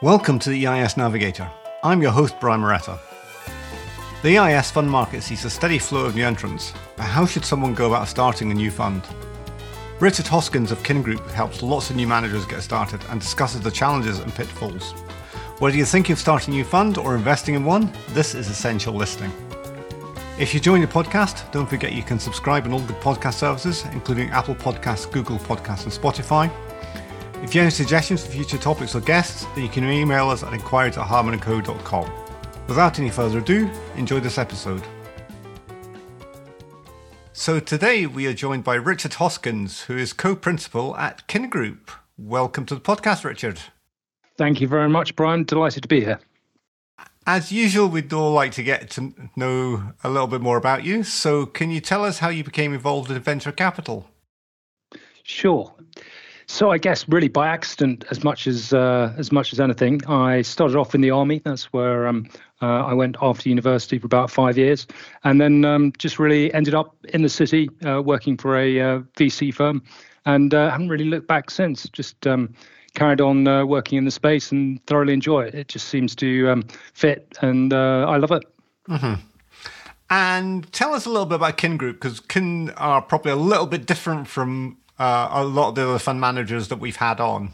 Welcome to the EIS Navigator. I'm your host, Brian Moretta. The EIS fund market sees a steady flow of new entrants, but how should someone go about starting a new fund? Richard Hoskins of Kin Group helps lots of new managers get started and discusses the challenges and pitfalls. Whether you think of starting a new fund or investing in one, this is essential listening. If you join the podcast, don't forget you can subscribe on all good podcast services, including Apple Podcasts, Google Podcasts, and Spotify. If you have any suggestions for future topics or guests, then you can email us at inquiries at hardmanandco.com. Without any further ado, enjoy this episode. So today we are joined by Richard Hoskins, who is co-principal at Kin Group. Welcome to the podcast, Richard. Thank you very much, Brian. Delighted to be here. As usual, we'd all like to get to know a little bit more about you. So, can you tell us how you became involved in venture capital? Sure. So I guess really by accident, as much as uh, as much as anything, I started off in the army. That's where um, uh, I went after university for about five years, and then um, just really ended up in the city uh, working for a uh, VC firm, and uh, haven't really looked back since. Just um, carried on uh, working in the space and thoroughly enjoy it. It just seems to um, fit, and I love it. Mm-hmm. And tell us a little bit about Kin Group, because Kin are probably a little bit different from uh, a lot of the other fund managers that we've had on?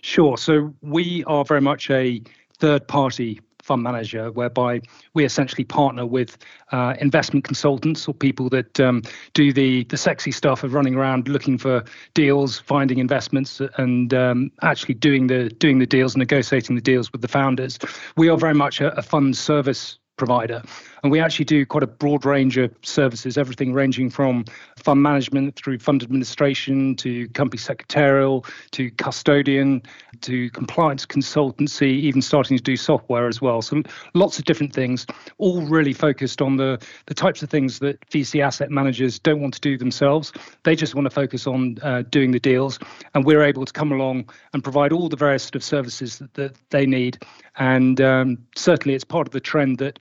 Sure. So we are very much a third party fund manager, whereby we essentially partner with uh, investment consultants or people that um, do the the sexy stuff of running around looking for deals, finding investments, and um, actually doing the doing the deals, negotiating the deals with the founders. We are very much a, a fund service provider. And we actually do quite a broad range of services, everything ranging from fund management through fund administration to company secretarial to custodian to compliance consultancy, even starting to do software as well. So lots of different things, all really focused on the, the types of things that VC asset managers don't want to do themselves. They just want to focus on uh, doing the deals. And we're able to come along and provide all the various sort of services that, that they need. And um, certainly it's part of the trend that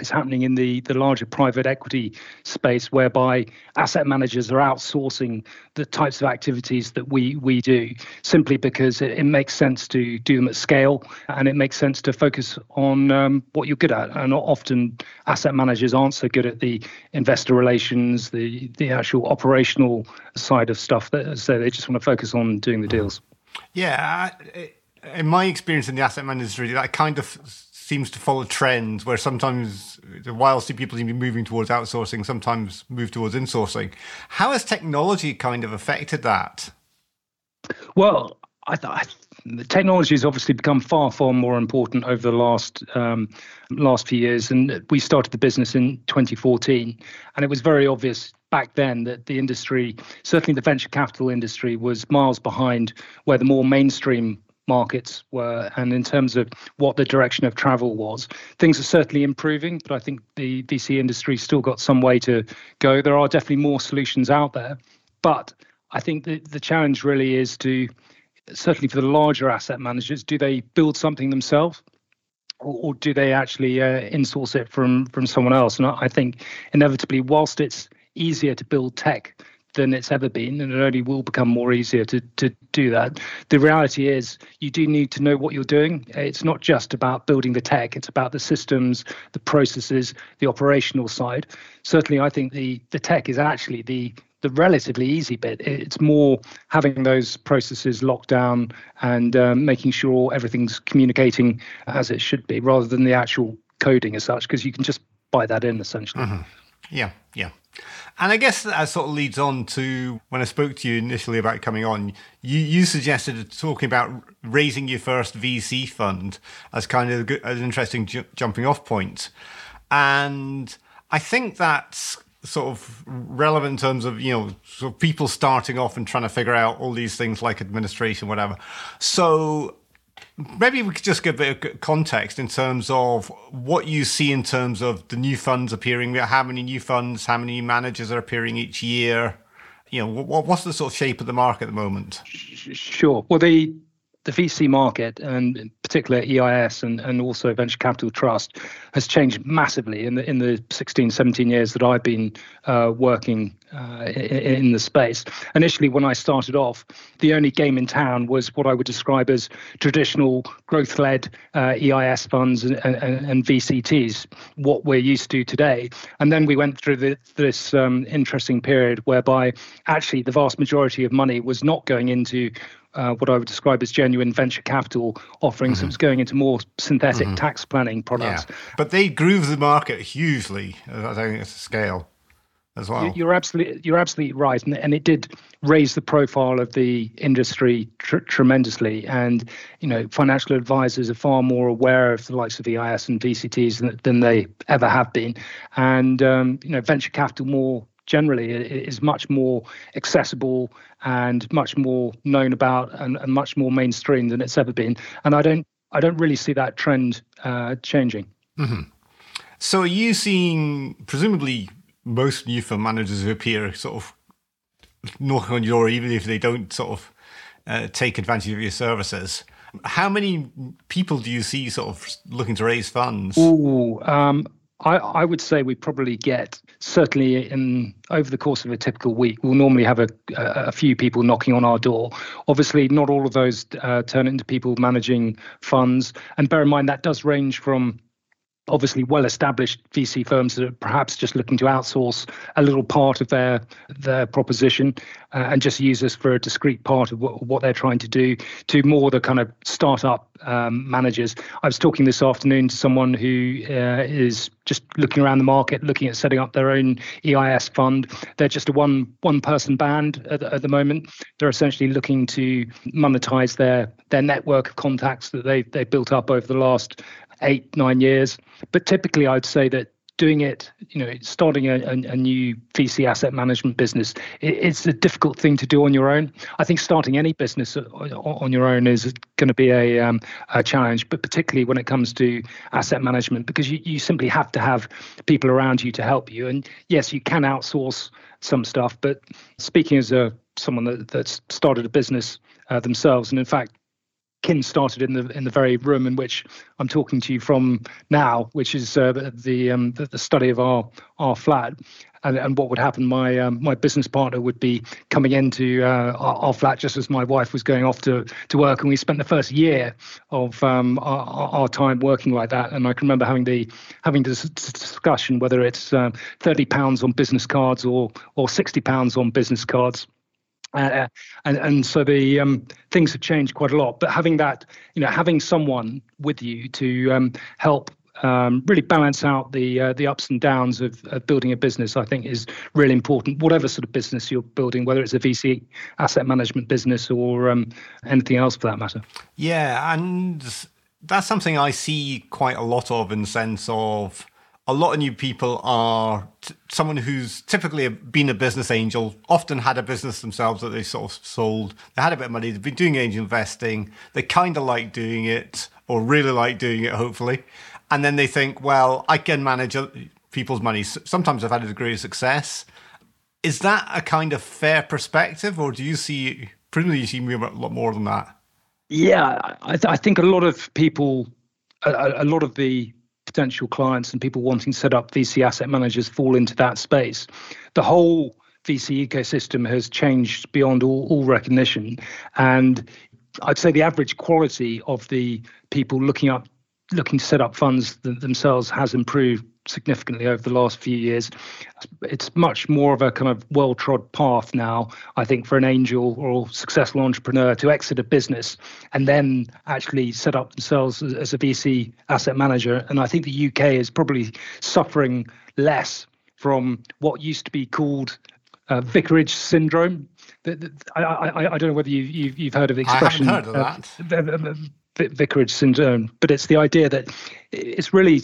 is happening in the, the larger private equity space, whereby asset managers are outsourcing the types of activities that we, we do, simply because it, it makes sense to do them at scale and it makes sense to focus on um, what you're good at. And often asset managers aren't so good at the investor relations, the, the actual operational side of stuff, that, so they just want to focus on doing the deals. Yeah. In my experience in the asset management industry, that kind of seems to follow trends where sometimes while people seem to be moving towards outsourcing, sometimes move towards insourcing. How has technology kind of affected that? Well, I thought technology has obviously become far, far more important over the last um, last few years. And we started the business in 2014, and it was very obvious back then that the industry, certainly the venture capital industry, was miles behind where the more mainstream markets were and in terms of what the direction of travel was. Things are certainly improving, but I think the VC industry still got some way to go. There are definitely more solutions out there, but I think the, the challenge really is to certainly for the larger asset managers, do they build something themselves? Or, or do they actually uh, insource it from from someone else? And I think inevitably, whilst it's easier to build tech than it's ever been, and it only will become more easier to, to do that. The reality is, you do need to know what you're doing. It's not just about building the tech; it's about the systems, the processes, the operational side. Certainly, I think the the tech is actually the the relatively easy bit. It's more having those processes locked down and um, making sure everything's communicating as it should be, rather than the actual coding as such, because you can just buy that in essentially. Mm-hmm. Yeah, yeah. And I guess that sort of leads on to when I spoke to you initially about coming on, you, you suggested talking about raising your first VC fund as kind of good, as an interesting ju- jumping off point. And I think that's sort of relevant in terms of, you know, sort of people starting off and trying to figure out all these things like administration, whatever. So Maybe we could just give a bit of context in terms of what you see in terms of the new funds appearing. How many new funds, how many managers are appearing each year? You know, what, what's the sort of shape of the market at the moment? Sure. Well, the the VC market, and particular EIS and, and also venture capital trust, has changed massively in the in the 16, 17 years that I've been uh, working uh, in, the space. Initially, when I started off, the only game in town was what I would describe as traditional growth-led uh, EIS funds and, and, and, VCTs, what we're used to today. And then we went through the, this um, interesting period whereby actually the vast majority of money was not going into uh, what I would describe as genuine venture capital offerings. Mm-hmm. It was going into more synthetic mm-hmm. tax planning products. Yeah. But they grew the market hugely, I think, at a scale as well. You're absolutely you're absolutely right, and, and it did raise the profile of the industry tr- tremendously. And you know, financial advisors are far more aware of the likes of EIS and VCTs than, than they ever have been, and um, you know, venture capital more generally is much more accessible and much more known about and, and much more mainstream than it's ever been. And I don't I don't really see that trend uh, changing. Mm-hmm. So are you seeing presumably most new fund managers who appear sort of knocking on your door, even if they don't sort of uh, take advantage of your services. How many people do you see sort of looking to raise funds? Ooh, um, I, I, would say we probably get certainly in over the course of a typical week. We'll normally have a, a few people knocking on our door. Obviously, not all of those uh, turn into people managing funds. And bear in mind that does range from obviously well established VC firms that are perhaps just looking to outsource a little part of their their proposition uh, and just use us for a discrete part of what, what, they're trying to do to more the kind of startup um, managers. I was talking this afternoon to someone who uh, is just looking around the market, looking at setting up their own EIS fund. They're just a one one person band at, at the moment. They're essentially looking to monetize their their network of contacts that they they built up over the last eight, nine years. But typically, I'd say that doing it, you know, starting a, a, new VC asset management business, it, it's a difficult thing to do on your own. I think starting any business on your own is going to be a, um, a challenge, but particularly when it comes to asset management, because you, you simply have to have people around you to help you. And yes, you can outsource some stuff, but speaking as a someone that, that's started a business uh, themselves, and in fact kin started in the in the very room in which I'm talking to you from now, which is uh, the, um, the, the study of our our flat. And, and what would happen? My um, my business partner would be coming into uh, our, our, flat just as my wife was going off to, to work, and we spent the first year of um, our, our, time working like that. And I can remember having the having this discussion whether it's uh, thirty pounds on business cards or or sixty pounds on business cards. Uh, and and so the um, things have changed quite a lot. But having that, you know, having someone with you to um, help um, really balance out the uh, the ups and downs of, of, building a business, I think, is really important. Whatever sort of business you're building, whether it's a VC asset management business or um, anything else for that matter. Yeah, and that's something I see quite a lot of in the sense of a lot of new people are t- someone who's typically been a business angel, often had a business themselves that they sort of sold. They had a bit of money, they've been doing angel investing, they kind of like doing it, or really like doing it, hopefully. And then they think, well, I can manage people's money. Sometimes I've had a degree of success. Is that a kind of fair perspective, or do you see, presumably, you see a lot more than that? Yeah, I, th- I think a lot of people, a, a lot of the potential clients and people wanting to set up VC asset managers fall into that space. The whole VC ecosystem has changed beyond all, all recognition. And I'd say the average quality of the people looking up looking to set up funds themselves has improved significantly over the last few years. It's much more of a kind of well trod path now, I think, for an angel or successful entrepreneur to exit a business and then actually set up themselves as a VC asset manager. And I think the UK is probably suffering less from what used to be called uh, vicarage syndrome. I, I, I, don't know whether you've, you've, you've heard of the expression. I haven't heard of that. Uh, vicarage syndrome, but it's the idea that it's really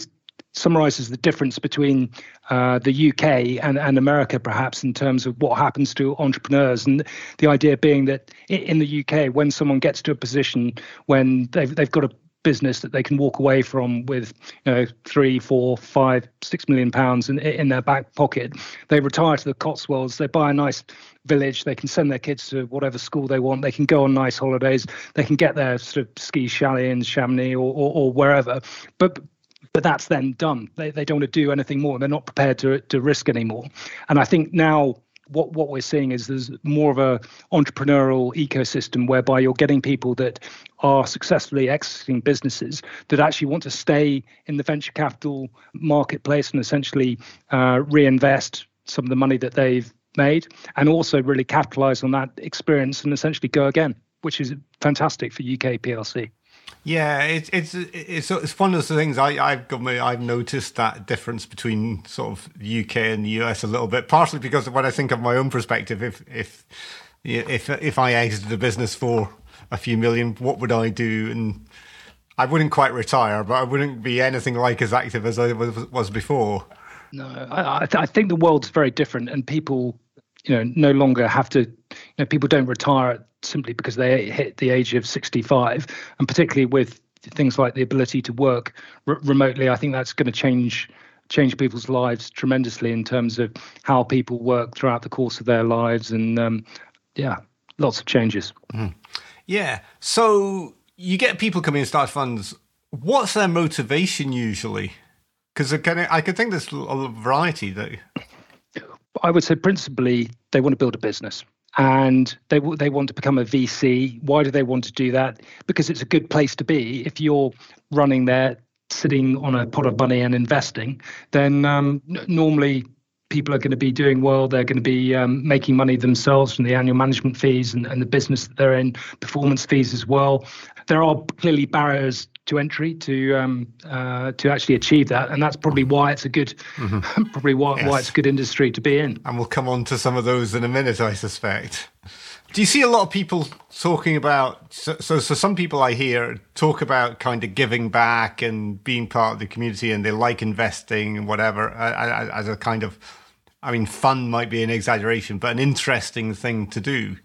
summarizes the difference between uh, the UK and, and America, perhaps, in terms of what happens to entrepreneurs. And the idea being that in the UK, when someone gets to a position when they've, they've got a business that they can walk away from with you know three four five six million pounds in, in their back pocket they retire to the cotswolds they buy a nice village they can send their kids to whatever school they want they can go on nice holidays they can get their sort of ski chalet in chamonix or, or, or wherever but but that's then done. They, they don't want to do anything more they're not prepared to, to risk anymore and i think now what what we're seeing is there's more of a entrepreneurial ecosystem whereby you're getting people that are successfully exiting businesses that actually want to stay in the venture capital marketplace and essentially uh, reinvest some of the money that they've made and also really capitalize on that experience and essentially go again which is fantastic for UK PLC yeah, it's it's it's it's one of the things. I I've got I've noticed that difference between sort of UK and the US a little bit, partially because when I think of my own perspective, if if if if I exited a business for a few million, what would I do? And I wouldn't quite retire, but I wouldn't be anything like as active as I was, was before. No, I, I think the world's very different, and people, you know, no longer have to. You know, people don't retire at simply because they hit the age of 65, and particularly with things like the ability to work r- remotely, I think that's going to change change people's lives tremendously in terms of how people work throughout the course of their lives, and um, yeah, lots of changes. Mm. Yeah, so you get people coming and start funds. What's their motivation usually? Because I could think there's a variety though. I would say principally they want to build a business and they they want to become a VC. Why do they want to do that? Because it's a good place to be. If you're running there, sitting on a pot of money and investing, then um, n- normally people are going to be doing well. They're going to be um, making money themselves from the annual management fees and, and the business that they're in, performance fees as well. There are clearly barriers to entry to um, uh, to actually achieve that, and that's probably why it's a good, mm-hmm. probably why, yes. why it's a good industry to be in. And we'll come on to some of those in a minute, I suspect. Do you see a lot of people talking about? So, so, so, some people I hear talk about kind of giving back and being part of the community, and they like investing and whatever uh, uh as a kind of, I mean, fun might be an exaggeration, but an interesting thing to do.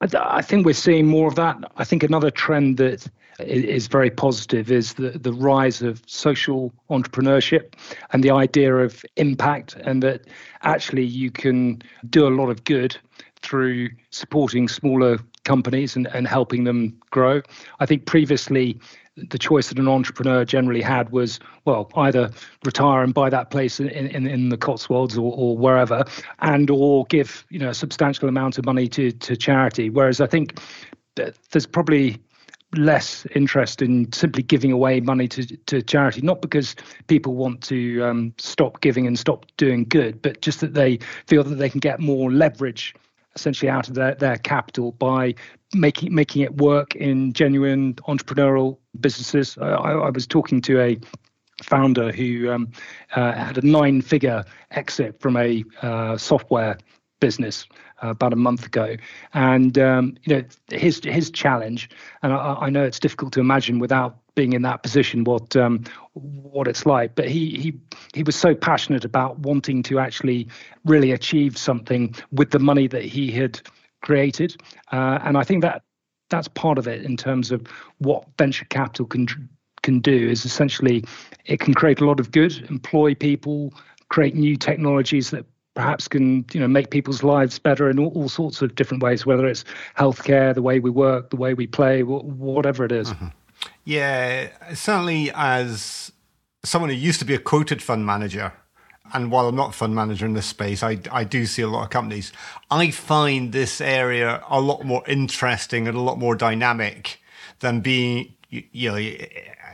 I think we're seeing more of that. I think another trend that is very positive is the, the rise of social entrepreneurship and the idea of impact, and that actually you can do a lot of good through supporting smaller companies and, and helping them grow. I think previously the choice that an entrepreneur generally had was well either retire and buy that place in, in, in the Cotswolds or, or wherever and or give you know a substantial amount of money to to charity. Whereas I think there's probably less interest in simply giving away money to, to charity, not because people want to um, stop giving and stop doing good, but just that they feel that they can get more leverage essentially out of their, their capital by making making it work in genuine entrepreneurial businesses. I, I was talking to a founder who um, uh, had a nine-figure exit from a uh, software business uh, about a month ago, and um, you know his his challenge, and I, I, know it's difficult to imagine without being in that position what um, what it's like. But he he he was so passionate about wanting to actually really achieve something with the money that he had created, uh, and I think that that's part of it in terms of what venture capital can can do is essentially it can create a lot of good, employ people, create new technologies that perhaps can you know make people's lives better in all, all, sorts of different ways whether it's healthcare the way we work the way we play whatever it is. Mm-hmm. Yeah certainly as someone who used to be a quoted fund manager and while I'm not a fund manager in this space, I, I do see a lot of companies. I find this area a lot more interesting and a lot more dynamic than being, you, you know,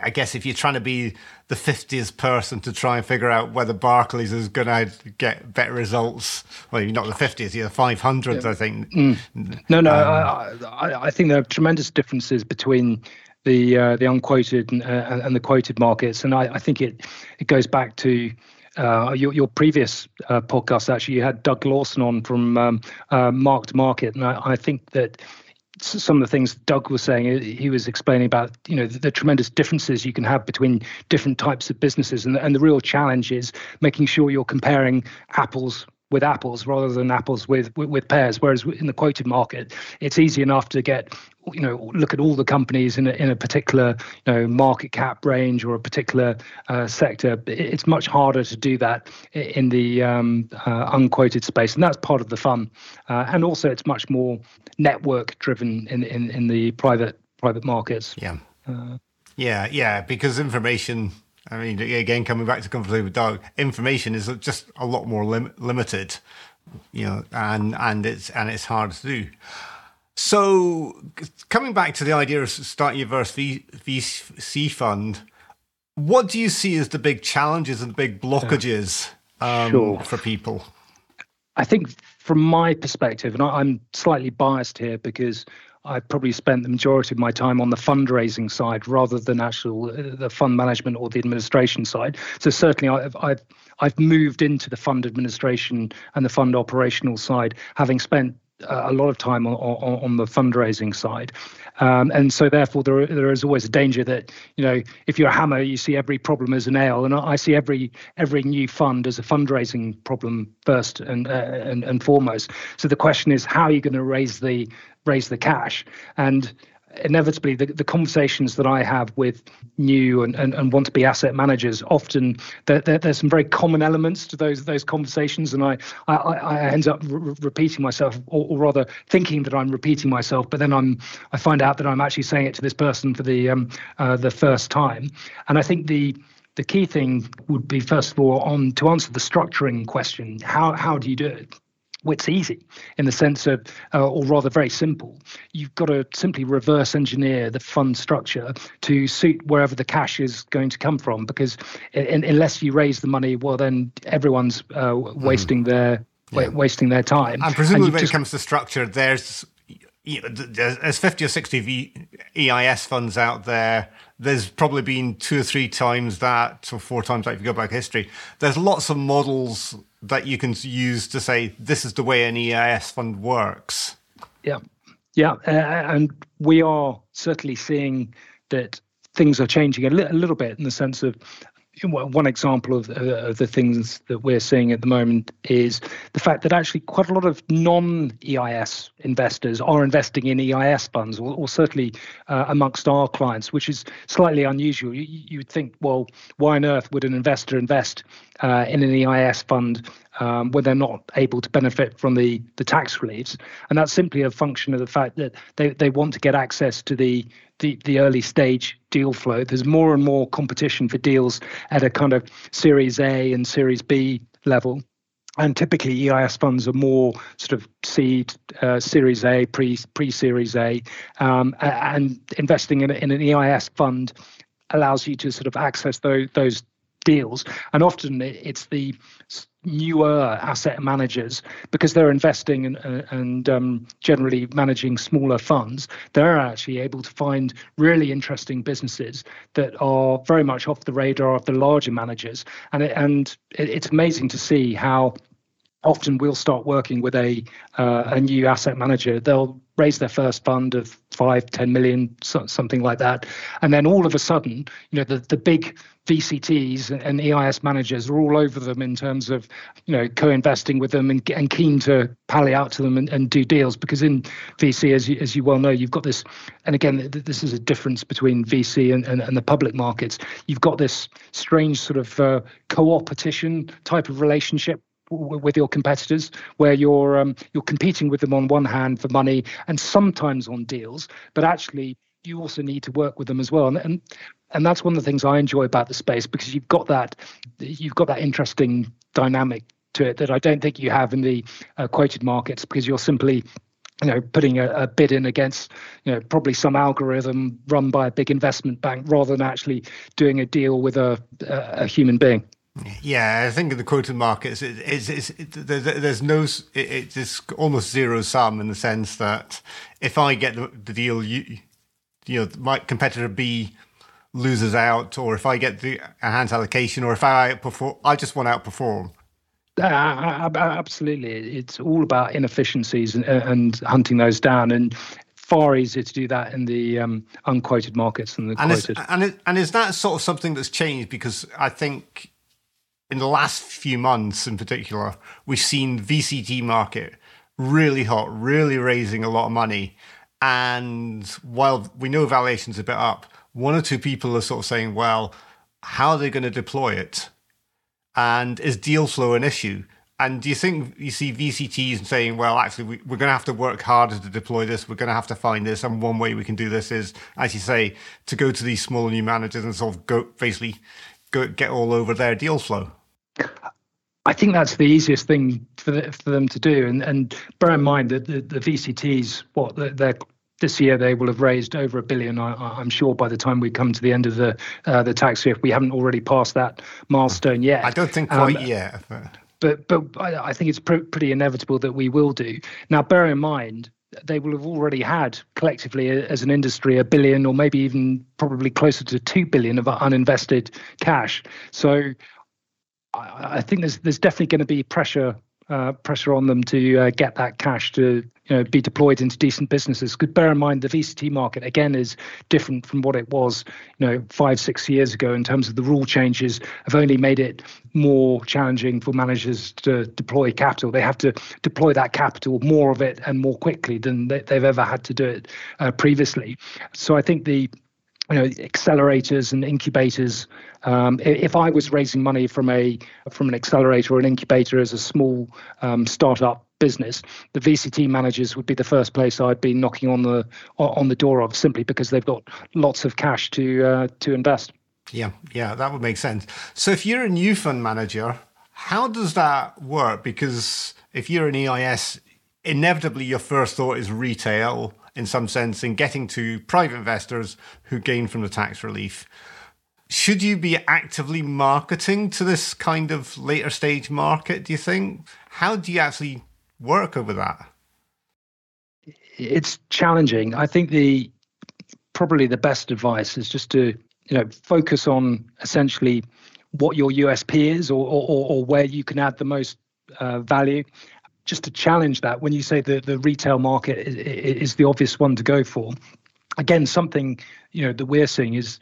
I guess if you're trying to be the 50th person to try and figure out whether Barclays is going to get better results, well, you're not the 50th, you're the 500th, yeah. I think. Mm. No, no, um, I, I, I, think there are tremendous differences between the uh, the unquoted and, uh, and, the quoted markets, and I, I think it it goes back to uh, your, your previous uh, podcast, actually, you had Doug Lawson on from um, uh, Mark to Market, and I, I, think that some of the things Doug was saying, he was explaining about you know the, the, tremendous differences you can have between different types of businesses, and, and the real challenge is making sure you're comparing apples with apples rather than apples with, with, with pears. Whereas in the quoted market, it's easy enough to get you know look at all the companies in a, in a particular you know market cap range or a particular uh, sector. It's much harder to do that in the um, uh, unquoted space, and that's part of the fun. Uh, and also, it's much more network driven in, in in the private private markets. Yeah. Uh, yeah, yeah, because information I mean, again, coming back to conversation with Doug, information is just a lot more lim- limited, you know, and and it's and it's hard to do. So, coming back to the idea of starting your first VC fund, what do you see as the big challenges and big blockages um, sure. for people? I think, from my perspective, and I'm slightly biased here because I probably spent the majority of my time on the fundraising side rather than actual uh, the fund management or the administration side. So certainly I've I've I've moved into the fund administration and the fund operational side, having spent a lot of time on, on, on the fundraising side. Um, and so therefore there, there is always a danger that, you know, if you're a hammer, you see every problem as a nail. And I see every every new fund as a fundraising problem first and, uh, and, and foremost. So the question is, how are you going to raise the raise the cash? And inevitably the, the conversations that I have with new and, and, and want to be asset managers often there, there, there's some very common elements to those those conversations and I I, I end up re- repeating myself or, or, rather thinking that I'm repeating myself but then I'm I find out that I'm actually saying it to this person for the um, uh, the first time. And I think the the key thing would be first of all on to answer the structuring question how how do you do it it's easy in the sense of, uh, or rather very simple. You've got to simply reverse engineer the fund structure to suit wherever the cash is going to come from. Because in, unless you raise the money, well, then everyone's uh, hmm. wasting mm. their yeah. wasting their time. And presumably, and when just, it comes to structure, there's you know, there's 50 or 60 v- EIS funds out there. There's probably been two or three times that, or four times that if you go back history. There's lots of models that you can use to say this is the way an EIS fund works. Yeah, yeah, uh, and we are certainly seeing that things are changing a, li- a little bit in the sense of one example of, uh, the things that we're seeing at the moment is the fact that actually quite a lot of non-EIS investors are investing in EIS funds, or, or certainly uh, amongst our clients, which is slightly unusual. You, would think, well, why on earth would an investor invest uh, in an EIS fund um, when they're not able to benefit from the, the tax reliefs? And that's simply a function of the fact that they, they want to get access to the the, the early stage deal flow. There's more and more competition for deals at a kind of Series A and Series B level. And typically, EIS funds are more sort of seed, uh, Series A, pre pre Series A, um, and investing in, in an EIS fund allows you to sort of access those those deals. And often it's the newer asset managers because they're investing and, and um, generally managing smaller funds. They're actually able to find really interesting businesses that are very much off the radar of the larger managers. And it, and it's amazing to see how often we'll start working with a uh, a new asset manager. They'll raise their first fund of five, ten million, something like that, and then all of a sudden, you know, the the big VCTs and EIS managers are all over them in terms of, you know, co-investing with them and, and keen to pally out to them and, and do deals. Because in VC, as you, as you well know, you've got this, and again, this is a difference between VC and, and, and the public markets. You've got this strange sort of uh, co-opetition type of relationship with your competitors, where you're um, you're competing with them on one hand for money and sometimes on deals, but actually you also need to work with them as well. And, and and that's one of the things I enjoy about the space because you've got that you've got that interesting dynamic to it that I don't think you have in the uh, quoted markets because you're simply you know putting a, a, bid in against you know probably some algorithm run by a big investment bank rather than actually doing a deal with a a, a human being. Yeah, I think in the quoted markets, it, it's, it's, it, there's no, it, it's almost zero sum in the sense that if I get the, the deal, you, you know, my competitor B loses out, or if I get the enhanced allocation, or if I outperform, I just want to outperform. Uh, absolutely, it's all about inefficiencies and, and, hunting those down, and far easier to do that in the um, unquoted markets than the and quoted. Is, and, it, and is that sort of something that's changed? Because I think in the last few months in particular, we've seen VCT market really hot, really raising a lot of money. And while we know valuation's a bit up, one or two people are sort of saying, well, how are they going to deploy it? And is deal flow an issue? And do you think you see VCTs saying, well, actually, we, are going to have to work harder to deploy this. We're going to have to find this. And one way we can do this is, as you say, to go to these smaller new managers and sort of go basically go, get all over their deal flow. I think that's the easiest thing for, the, for them to do. And, and bear in mind that the, the VCTs, what they're this year they will have raised over a billion. I, am sure by the time we come to the end of the uh, the tax year, if we haven't already passed that milestone yet. I don't think quite um, yet. But but but I, I think it's pr- pretty inevitable that we will do. Now, bear in mind they will have already had collectively as an industry a billion or maybe even probably closer to 2 billion of uninvested cash. So I, I think there's there's definitely going to be pressure uh, pressure on them to uh, get that cash to you know be deployed into decent businesses. Because bear in mind the VCT market again is different from what it was you know five six years ago in terms of the rule changes have only made it more challenging for managers to deploy capital. They have to deploy that capital more of it and more quickly than they, have ever had to do it uh, previously. So I think the you know accelerators and incubators. Um, if i was raising money from a from an accelerator or an incubator as a small um, startup business the vct managers would be the first place i'd be knocking on the on the door of simply because they've got lots of cash to uh, to invest. Yeah yeah that would make sense. So if you're a new fund manager how does that work? Because if you're an eis inevitably your first thought is retail in some sense in getting to private investors who gain from the tax relief. Should you be actively marketing to this kind of later stage market, do you think? How do you actually work over that? It's challenging. I think the probably the best advice is just to you know focus on essentially what your USP is or or, or where you can add the most uh, value just to challenge that, when you say that the retail market is, is the obvious one to go for, again, something you know that we're seeing is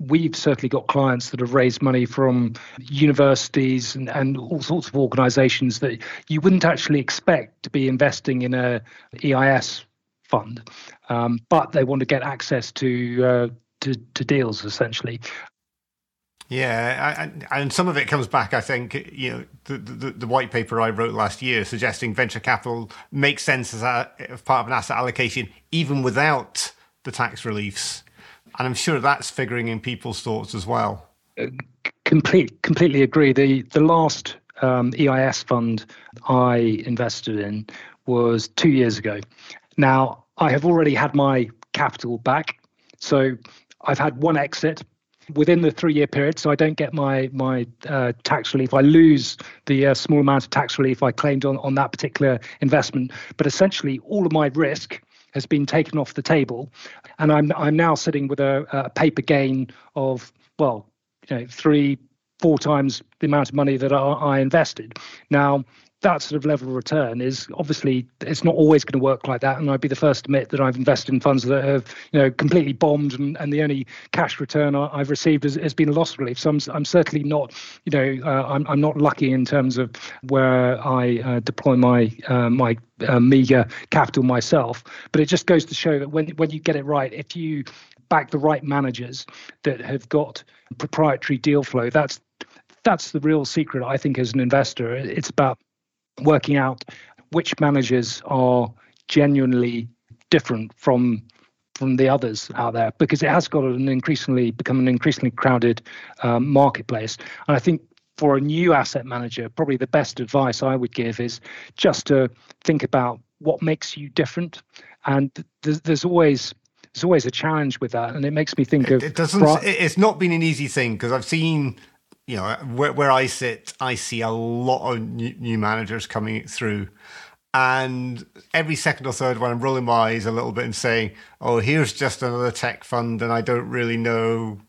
we've certainly got clients that have raised money from universities and, and all sorts of organizations that you wouldn't actually expect to be investing in a EIS fund, um, but they want to get access to, uh, to, to deals essentially. Yeah, I, and some of it comes back. I think you know the, the, the white paper I wrote last year suggesting venture capital makes sense as, a, as part of an asset allocation, even without the tax reliefs. And I'm sure that's figuring in people's thoughts as well. Uh, complete, completely agree. The the last um, EIS fund I invested in was two years ago. Now I have already had my capital back, so I've had one exit within the three year period, so I don't get my my uh, tax relief. I lose the uh, small amount of tax relief I claimed on, on that particular investment. But essentially, all of my risk has been taken off the table, and I'm I'm now sitting with a, a paper gain of well, you know, three four times the amount of money that I, I invested. Now that sort of level of return is obviously it's not always going to work like that and i'd be the first to admit that i've invested in funds that have you know completely bombed and, and the only cash return i've received has, has been a loss relief. So i'm, I'm certainly not you know uh, I'm, I'm not lucky in terms of where i uh, deploy my uh, my uh, meager capital myself but it just goes to show that when when you get it right if you back the right managers that have got proprietary deal flow that's that's the real secret i think as an investor. It's about working out which managers are genuinely different from from the others out there because it has got an increasingly become an increasingly crowded um, marketplace. And i think for a new asset manager probably the best advice i would give is just to think about what makes you different. And there's, there's always there's always a challenge with that. And it makes me think of it doesn't it's not been an easy thing because i've seen you know where, where I sit, I see a lot of new, new, managers coming through, and every second or third, when I'm rolling my eyes a little bit and saying, "Oh, here's just another tech fund," and I don't really know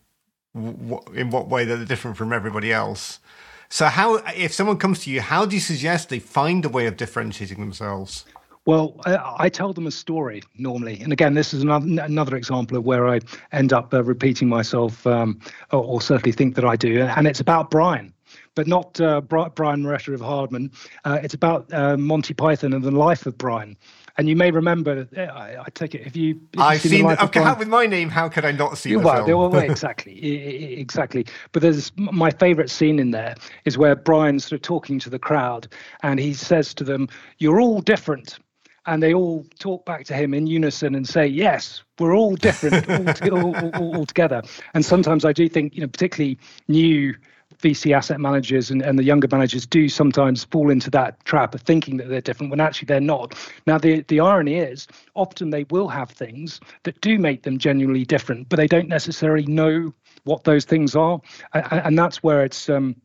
in what way they're different from everybody else. So, how if someone comes to you, how do you suggest they find a way of differentiating themselves? Well, I, I, tell them a story normally, and again, this is another another example of where I end up uh, repeating myself, um, or, or, certainly think that I do, and it's about Brian. but not uh, Brian Moretta of Hardman. Uh, it's about uh, Monty Python and the life of Brian. And you may remember, uh, I, I take it, if you. I've seen, seen okay, how, with my name, how could I not see the well? Well, exactly, exactly. But there's my favourite scene in there is where Brian's sort of talking to the crowd and he says to them, You're all different and they all talk back to him in unison and say, "Yes, we're all different all, all, all, all, together." And sometimes I do think, you know, particularly new VC asset managers and, and the younger managers do sometimes fall into that trap of thinking that they're different when actually they're not. Now, the the irony is, often they will have things that do make them genuinely different, but they don't necessarily know what those things are, and, and that's where it's. Um,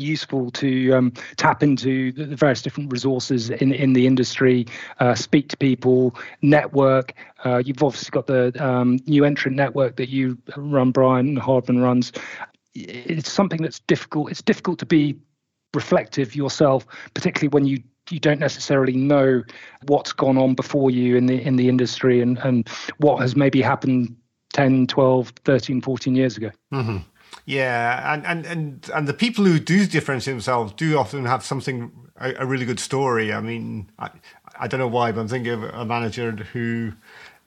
useful to um, tap into the various different resources in in the industry, uh, speak to people, network. Uh, you've obviously got the um, new entrant network that you run, Brian Hardman runs. It's something that's difficult. It's difficult to be reflective yourself, particularly when you you don't necessarily know what's gone on before you in the in the industry and and what has maybe happened 10 12 13 14 years ago mm-hmm. Yeah, and, and and and the people who do differentiate themselves do often have something a, a really good story. I mean, I, I don't know why, but I'm thinking of a manager who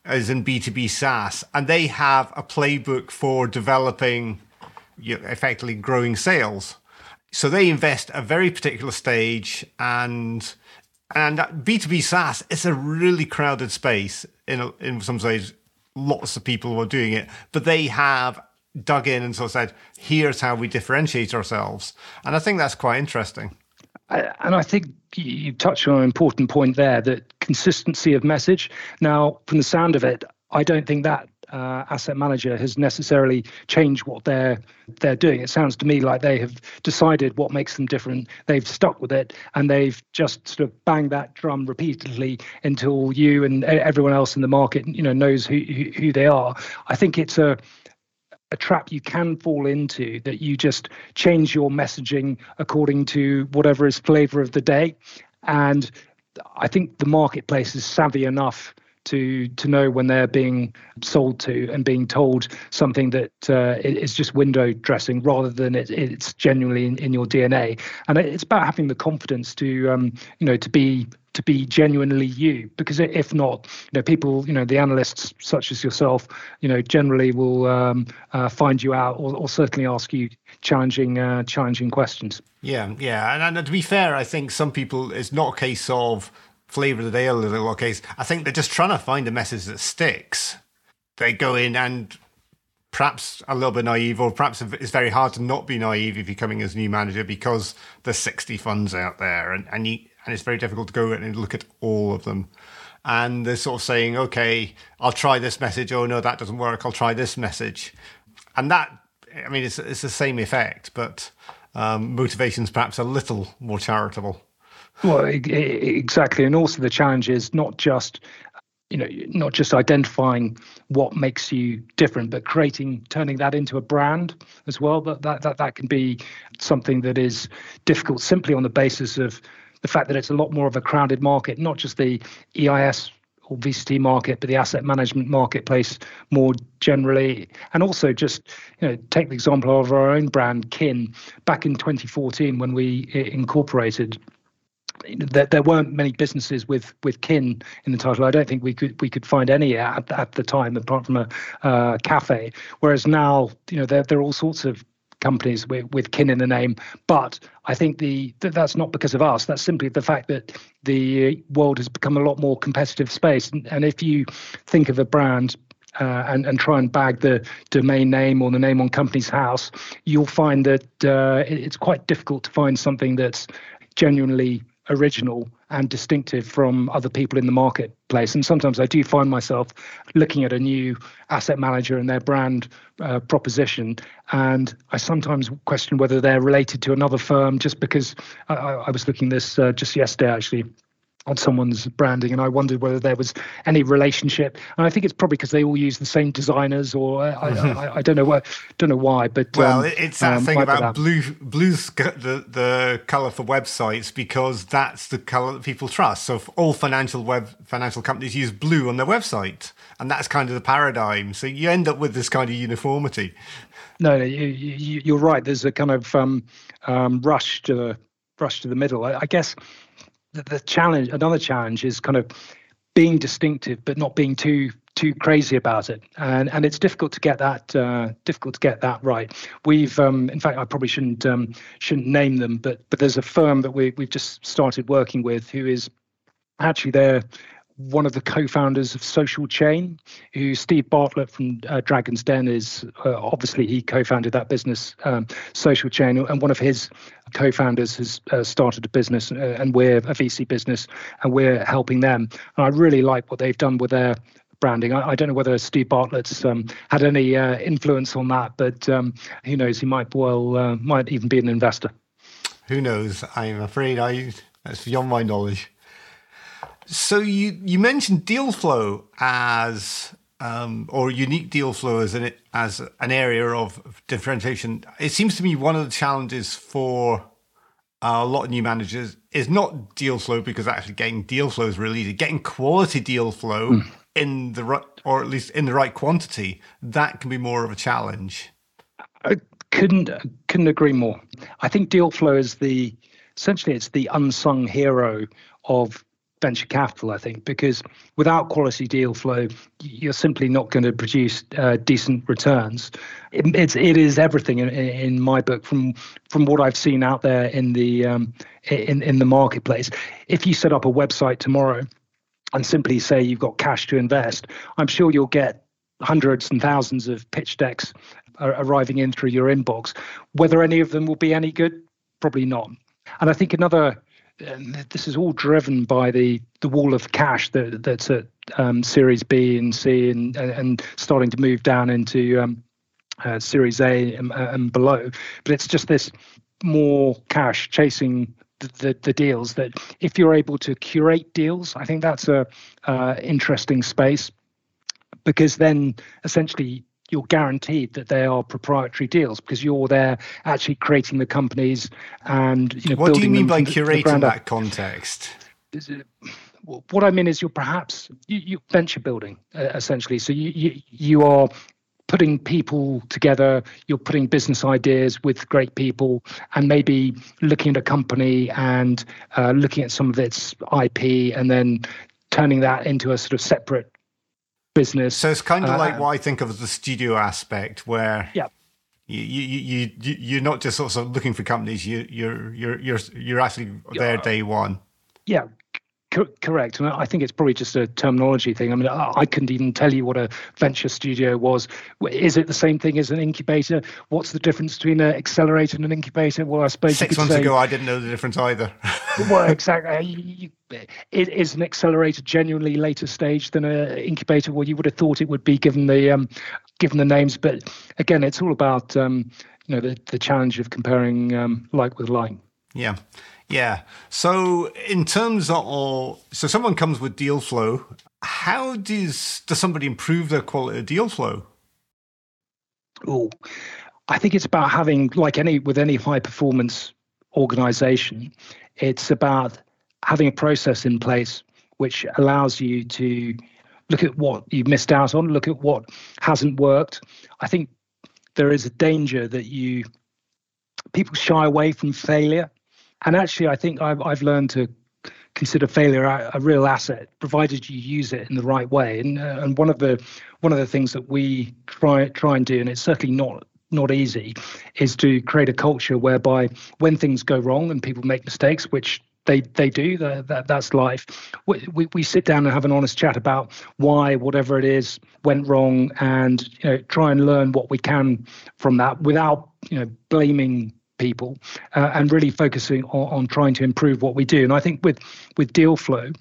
is in B2B SaaS, and they have a playbook for developing, you know, effectively growing sales. So they invest a very particular stage, and and B2B SaaS is a really crowded space in in some ways. Lots of people are doing it, but they have dug in and sort of said, here's how we differentiate ourselves. And I think that's quite interesting. And I think you touched on an important point there that consistency of message. Now, from the sound of it, I don't think that uh, asset manager has necessarily changed what they're they're doing. It sounds to me like they have decided what makes them different. They've stuck with it, and they've just sort of banged that drum repeatedly until you and everyone else in the market, you know, knows who who, who they are. I think it's a a trap you can fall into that you just change your messaging according to whatever is flavor of the day. And I think the marketplace is savvy enough to to know when they're being sold to and being told something that uh, is just window dressing rather than it, it's genuinely in, in, your DNA. And it's about having the confidence to um, you know to be to be genuinely you because if not you know people you know the analysts such as yourself you know generally will um, uh, find you out or, or, certainly ask you challenging uh, challenging questions yeah yeah and, and to be fair i think some people it's not a case of flavor of the day a little case. I think they're just trying to find a message that sticks. They go in and perhaps a little bit naive, or perhaps it's very hard to not be naive if you're coming as a new manager because there's 60 funds out there, and and, you, and it's very difficult to go and look at all of them. And they're sort of saying, okay, I'll try this message. Oh no, that doesn't work. I'll try this message, and that I mean, it's it's the same effect, but um, motivation's perhaps a little more charitable. Well, exactly, and also the challenge is not just you know not just identifying what makes you different but creating turning that into a brand as well that that that, that can be something that is difficult simply on the basis of the fact that it's a lot more of a crowded market not just the EIS or VCT market, but the asset management marketplace more generally. And also just, you know, take the example of our own brand, Kin. Back in 2014, when we incorporated, there, there weren't many businesses with with kin in the title. I don't think we could we could find any at, at the time apart from a uh, cafe. Whereas now, you know, there there are all sorts of companies with, with kin in the name. But I think the that's not because of us. That's simply the fact that the world has become a lot more competitive space. And, and if you think of a brand uh, and, and try and bag the domain name or the name on Companies House, you'll find that uh, it's quite difficult to find something that's genuinely original and distinctive from other people in the marketplace. And sometimes I do find myself looking at a new asset manager and their brand uh, proposition, and I sometimes question whether they're related to another firm just because I, I was looking this uh, just yesterday actually on someone's branding and i wondered whether there was any relationship. And i think it's probably because they all use the same designers or I, mm-hmm. I, I, don't know what don't know why but well um, it's that um, thing about blue blue's the the color for websites because that's the color that people trust. So all financial web financial companies use blue on their website and that's kind of the paradigm. So you end up with this kind of uniformity. No, you, you, you're right. There's a kind of um, um, rush to the rush to the middle. I, I guess the, the challenge, another challenge, is kind of being distinctive but not being too too crazy about it. And and it's difficult to get that uh, difficult to get that right. We've um, in fact I probably shouldn't um, shouldn't name them but but there's a firm that we we've just started working with who is actually there one of the co-founders of Social Chain, who Steve Bartlett from uh, Dragon's Den is uh, obviously he co-founded that business, um, Social Chain, and one of his co-founders has uh, started a business, uh, and we're a VC business, and we're helping them. And I really like what they've done with their branding. I, I don't know whether Steve Bartlett's um, had any uh, influence on that, but um, who knows? He might well uh, might even be an investor. Who knows? I'm afraid I that's beyond my knowledge. So you you mentioned deal flow as um, or unique deal flow as an as an area of differentiation. It seems to me one of the challenges for a lot of new managers is not deal flow because actually getting deal flow is really easy. Getting quality deal flow mm. in the right or at least in the right quantity that can be more of a challenge. I couldn't couldn't agree more. I think deal flow is the essentially it's the unsung hero of venture capital, I think, because without quality deal flow, you're simply not going to produce uh, decent returns. It, it's it is everything in, in my book from from what I've seen out there in the um, in in the marketplace. If you set up a website tomorrow and simply say you've got cash to invest, I'm sure you'll get hundreds and thousands of pitch decks arriving in through your inbox. Whether any of them will be any good, probably not. And I think another and this is all driven by the the wall of cash that that's at um, Series B and C and and starting to move down into um, uh, Series A and, and, below. But it's just this more cash chasing the, the, deals that if you're able to curate deals, I think that's a uh, interesting space because then essentially you're guaranteed that they are proprietary deals because you're there actually creating the companies and you know. What do you mean by curating that context? What I mean is you're perhaps you, you venture building uh, essentially. So you, you you are putting people together, you're putting business ideas with great people, and maybe looking at a company and uh, looking at some of its IP, and then turning that into a sort of separate business. So it's kind of uh, like what I think of as the studio aspect, where yeah. You, you you you're not just sort of looking for companies. You you're you're you're you're actually there day one. Yeah, Co- correct. And I think it's probably just a terminology thing. I mean, I, I couldn't even tell you what a venture studio was. Is it the same thing as an incubator? What's the difference between an accelerator and an incubator? Well, I suppose six months say, ago I didn't know the difference either. well, exactly. You, it is an accelerator genuinely later stage than an incubator? Well, you would have thought it would be given the um, given the names, but again, it's all about um, you know the the challenge of comparing um, like with like. Yeah. Yeah. So in terms of so someone comes with deal flow, how does does somebody improve their quality of deal flow? Oh, I think it's about having like any with any high performance organization, it's about having a process in place which allows you to look at what you've missed out on, look at what hasn't worked. I think there is a danger that you people shy away from failure and actually, I think I've, I've learned to consider failure a, real asset, provided you use it in the right way. And uh, and one of the one of the things that we try try and do, and it's certainly not not easy, is to create a culture whereby when things go wrong and people make mistakes, which they they do that, that that's life we, we, we sit down and have an honest chat about why whatever it is went wrong and you know try and learn what we can from that without you know blaming people uh, and really focusing on, on, trying to improve what we do. And I think with with deal flow,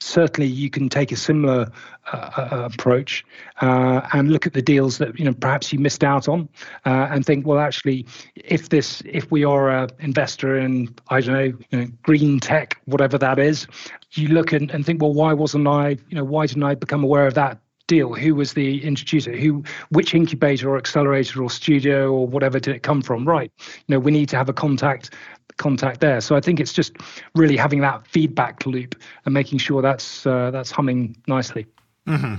certainly you can take a similar uh, uh, approach uh, and look at the deals that you know perhaps you missed out on uh, and think well actually if this if we are an investor in i don't know, you know, green tech whatever that is you look and, and think well why wasn't i you know why didn't i become aware of that deal who was the introducer who which incubator or accelerator or studio or whatever did it come from right you know we need to have a contact contact there. So I think it's just really having that feedback loop and making sure that's uh, that's humming nicely. Mm-hmm.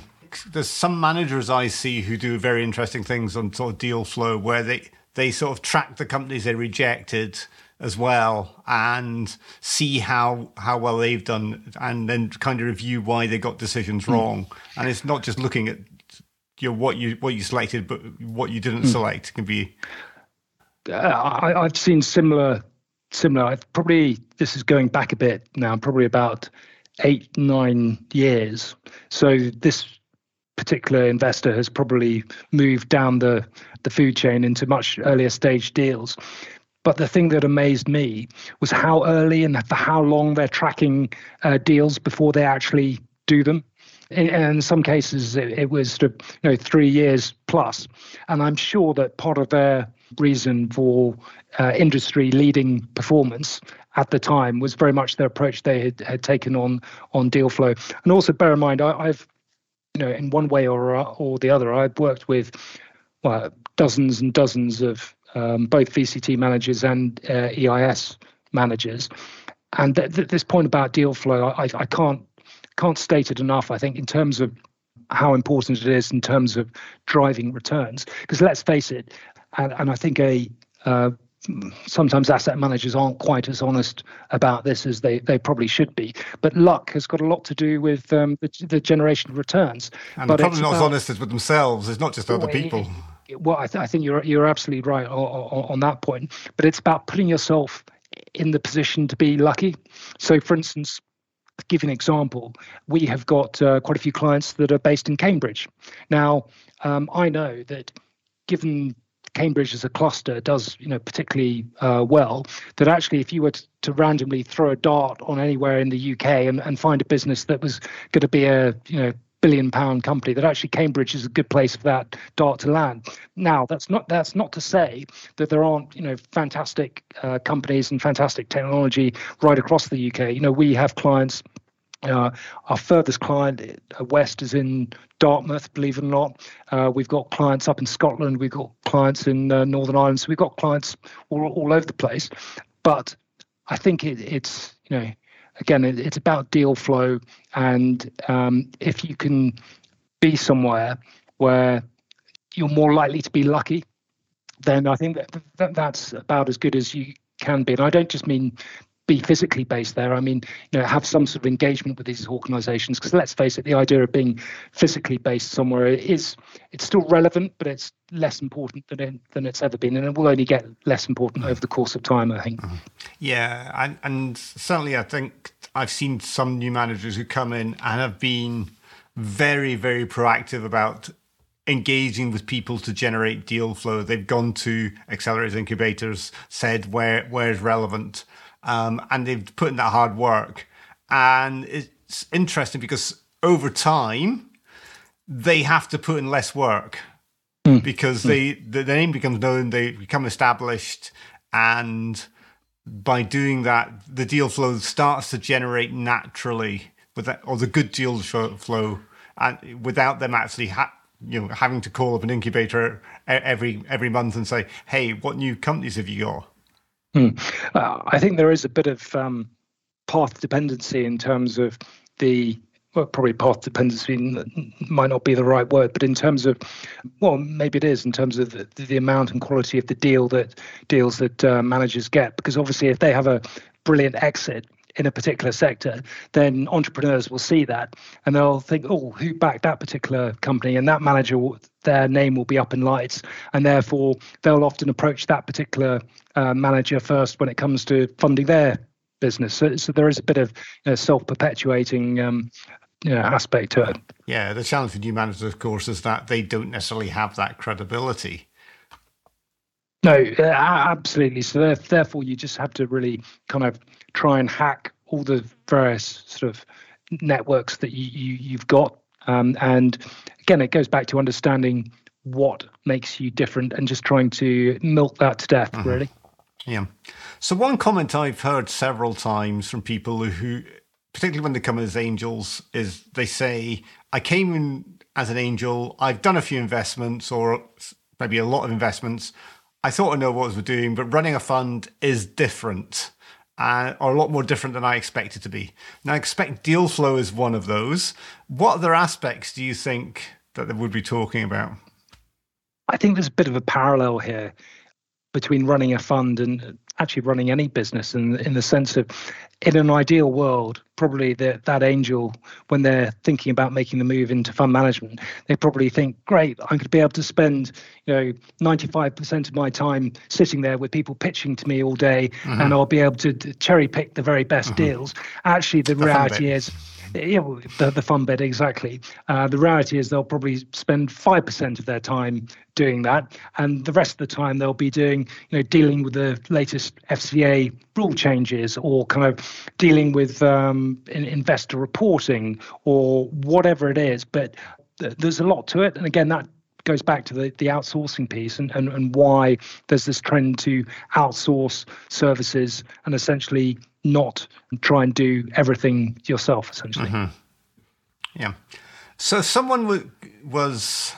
There's some managers I see who do very interesting things on sort of deal flow where they they sort of track the companies they rejected as well and see how how well they've done and then kind of review why they got decisions mm. wrong. And it's not just looking at you know, what you what you selected, but what you didn't mm. select can be. Uh, I, I've seen similar similar. I've probably this is going back a bit now, probably about eight nine years. So this particular investor has probably moved down the the food chain into much earlier stage deals. But the thing that amazed me was how early and for how long they're tracking uh, deals before they actually do them. In, in some cases, it, it was sort of, you know three years plus. and I'm sure that part of their reason for uh, industry leading performance at the time was very much the approach they had, had taken on on deal flow. And also bear in mind, I, have you know in one way or or the other, I've worked with well, dozens and dozens of um, both VCT managers and uh, EIS managers. And th- th- this point about deal flow, I, I can't can't state it enough. I think in terms of how important it is in terms of driving returns. Because let's face it, and, and I think a uh, sometimes asset managers aren't quite as honest about this as they, they probably should be. But luck has got a lot to do with um, the, the, generation of returns. And but probably not about, as honest as with themselves. It's not just other people. Well, I, th- I, think you're you're absolutely right on, on, that point. But it's about putting yourself in the position to be lucky. So, for instance, give you an example, we have got uh, quite a few clients that are based in Cambridge. Now, um, I know that given Cambridge as a cluster does, you know, particularly uh, well. That actually, if you were to, to, randomly throw a dart on anywhere in the UK and, and find a business that was going to be a, you know, billion pound company that actually Cambridge is a good place for that dart to land. Now that's not that's not to say that there aren't you know fantastic uh, companies and fantastic technology right across the UK. You know we have clients uh, our furthest client uh, west is in Dartmouth, believe it or not. Uh, we've got clients up in Scotland. We've got clients in uh, Northern Ireland. So we've got clients all, all over the place. But I think it, it's, you know, again, it, it's about deal flow. And um, if you can be somewhere where you're more likely to be lucky, then I think that, that that's about as good as you can be. And I don't just mean be physically based there. I mean, you know, have some sort of engagement with these organisations. Because let's face it, the idea of being physically based somewhere is it's still relevant, but it's less important than it, than it's ever been, and it will only get less important over the course of time. I think. Mm-hmm. Yeah, and and certainly, I think I've seen some new managers who come in and have been very very proactive about engaging with people to generate deal flow. They've gone to accelerators, incubators, said where where is relevant, um, and they've put in that hard work. And it's interesting because over time, they have to put in less work mm. because mm. they the, the name becomes known, they become established, and by doing that, the deal flow starts to generate naturally or the good deal flow, and without them actually ha- you know having to call up an incubator every every month and say, "Hey, what new companies have you got?" Hmm. Uh, I think there is a bit of um, path dependency in terms of the well, probably path dependency might not be the right word, but in terms of, well, maybe it is in terms of the, the amount and quality of the deal that deals that uh, managers get. Because obviously, if they have a brilliant exit in a particular sector, then entrepreneurs will see that and they'll think, oh, who backed that particular company? And that manager, their name will be up in lights. And therefore, they'll often approach that particular uh, manager first when it comes to funding their business. So, so there is a bit of you know, self perpetuating um, you know, aspect to it. Yeah, the challenge for new managers, of course, is that they don't necessarily have that credibility. No, uh, absolutely. So therefore, you just have to really kind of try and hack all the various sort of networks that you, you have got. Um, and again, it goes back to understanding what makes you different and just trying to milk that to death, mm-hmm. really. Yeah. So one comment I've heard several times from people who, particularly when they come as angels, is they say, "I came in as an angel. I've done a few investments or maybe a lot of investments. I thought I know what I was doing, but running a fund is different." Uh, or a lot more different than I expected to be. Now, I expect deal flow is one of those. What other aspects do you think that they would be talking about? I think there's a bit of a parallel here between running a fund and actually running any business in, in the sense of in an ideal world probably that that angel when they're thinking about making the move into fund management they probably think great i'm going to be able to spend you know 95% of my time sitting there with people pitching to me all day mm-hmm. and i'll be able to, to, cherry pick the very best mm-hmm. deals actually the, the reality is yeah, the, the fun bit exactly. Uh, the reality is they'll probably spend five percent of their time doing that, and the rest of the time they'll be doing, you know, dealing with the latest FCA rule changes, or kind of dealing with um, investor reporting, or whatever it is. But th- there's a lot to it, and again, that goes back to the, the outsourcing piece and, and, and why there's this trend to outsource services and essentially not try and do everything yourself, essentially. Mm-hmm. Yeah. So, someone w- was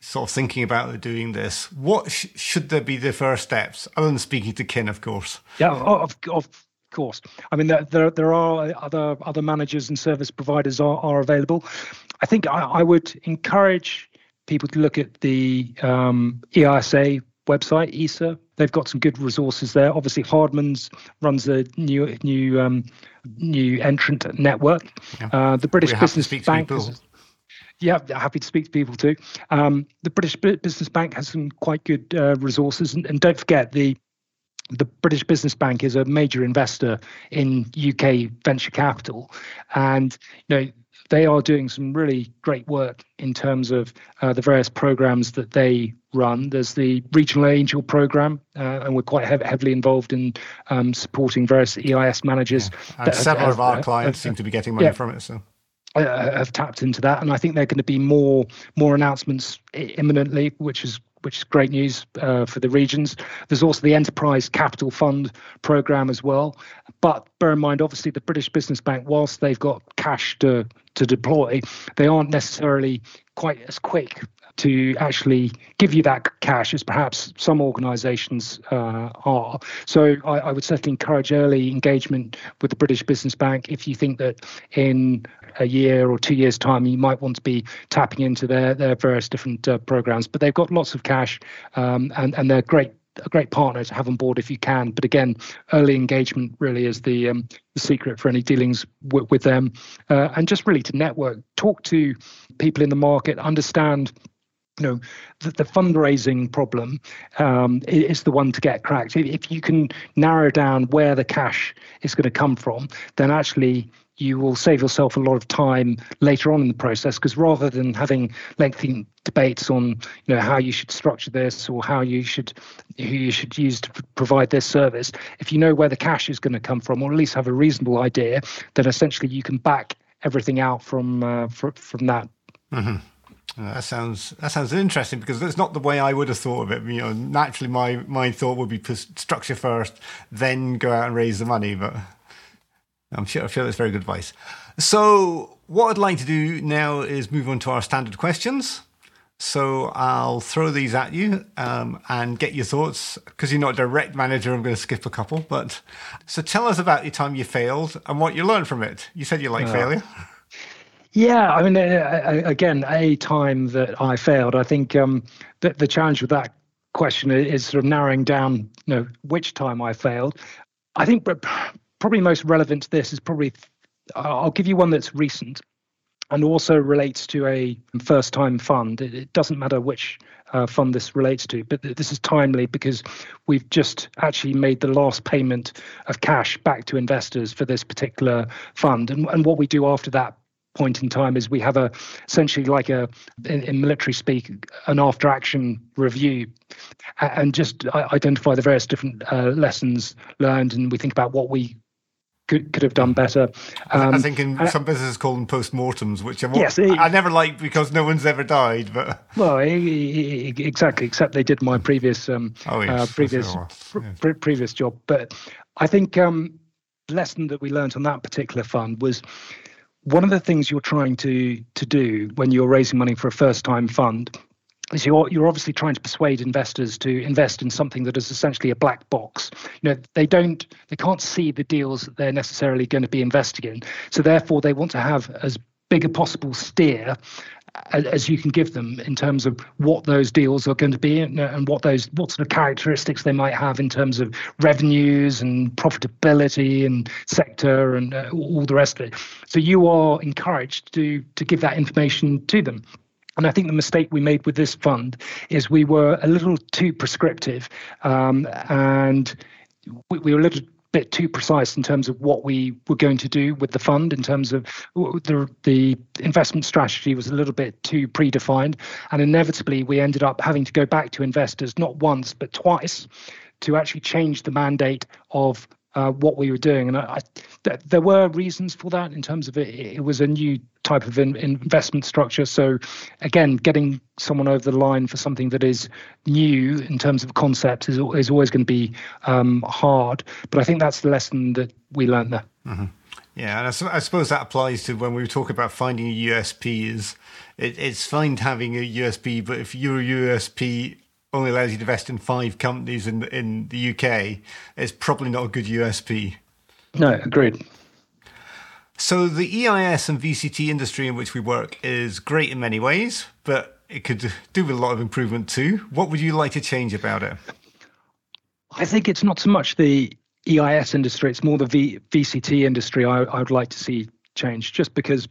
sort of thinking about doing this. What sh- should there be the first steps, other than speaking to Kin, of course? Yeah, of, of course. I mean, there, there, there are other other managers and service providers are, are available. I think I, I would encourage people to look at the um, EISA website, ESA. They've got some good resources there. Obviously, Hardman's runs a new new um, new entrant network. Yeah. Uh, the British Business Bank. Yeah, happy to speak to people too. Um, the British Business Bank has some quite good uh, resources, and, and don't forget the the British Business Bank is a major investor in UK venture capital, and you know they are doing some really great work in terms of uh, the various programs that they run. There's the Regional Angel Program, uh, and we're quite hev- heavily involved in um, supporting various EIS managers. Yeah. And several have, of our clients seem to be getting money yeah, from it. So. Uh, have tapped into that, and I think there are going to be more more announcements imminently, which is which is great news uh, for the regions. There's also the Enterprise Capital Fund program as well. But bear in mind, obviously, the British Business Bank, whilst they've got cash to to deploy, they aren't necessarily quite as quick to actually give you that cash as perhaps some organisations uh, are. So I, I, would certainly encourage early engagement with the British Business Bank if you think that in a year or two years' time you might want to be tapping into their their various different uh, programs. But they've got lots of cash um, and and they're great a great partner to have on board if you can. But again, early engagement really is the um, the secret for any dealings w- with them, uh, and just really to network, talk to people in the market, understand you know the, the fundraising problem um, is the one to get cracked if you can narrow down where the cash is going to come from then actually you will save yourself a lot of time later on in the process because rather than having lengthy debates on you know how you should structure this or how you should who you should use to provide this service if you know where the cash is going to come from or at least have a reasonable idea then essentially you can back everything out from uh, fr- from that mm-hmm. That sounds that sounds interesting because that's not the way I would have thought of it. You know, naturally, my my thought would be structure first, then go out and raise the money. But I'm sure I feel that's very good advice. So, what I'd like to do now is move on to our standard questions. So I'll throw these at you um, and get your thoughts. Because you're not a direct manager, I'm going to skip a couple. But so tell us about your time you failed and what you learned from it. You said you like uh, failure. Yeah, I mean, uh, again, a time that I failed. I think um, the, the challenge with that question is sort of narrowing down, you know, which time I failed. I think probably most relevant to this is probably I'll give you one that's recent and also relates to a first time fund. It, it doesn't matter which uh, fund this relates to, but this is timely because we've just actually made the last payment of cash back to investors for this particular fund. And, and what we do after that point in time is we have a essentially like a in, in military speak an after action review and just identify the various different uh, lessons learned and we think about what we could could have done better. Um, I think in some businesses call them post-mortems, which I, yes, it, I never like because no one's ever died. But well, exactly. Except they did my previous um, oh, yes, uh, previous yes. previous job. But I think um, the lesson that we learned on that particular fund was one of the things you're trying to to do when you're raising money for a first time fund is you're you're obviously trying to persuade investors to invest in something that is essentially a black box. You know, they don't they can't see the deals that they're necessarily going to be investing in. So therefore they want to have as big a possible steer as you can give them in terms of what those deals are going to be and what those what sort of characteristics they might have in terms of revenues and profitability and sector and uh, all the rest of it. So you are encouraged to to give that information to them. And I think the mistake we made with this fund is we were a little too prescriptive um, and we, we were a little bit too precise in terms of what we were going to do with the fund in terms of the the investment strategy was a little bit too predefined and inevitably we ended up having to go back to investors not once but twice to actually change the mandate of uh, what we were doing. And I, I, th- there were reasons for that in terms of it. It was a new type of in, investment structure. So, again, getting someone over the line for something that is new in terms of concepts is, is always going to be um, hard. But I think that's the lesson that we learned there. Mm-hmm. Yeah, and I, I, suppose that applies to when we talk about finding a USP. Is it, it's fine having a USP, but if your USP only allows you to invest in five companies in in the UK, it's probably not a good USP. No, agreed. So the EIS and VCT industry in which we work is great in many ways, but it could do with a lot of improvement too. What would you like to change about it? I think it's not so much the EIS industry; it's more the v- VCT industry. I, I would like to see change, just because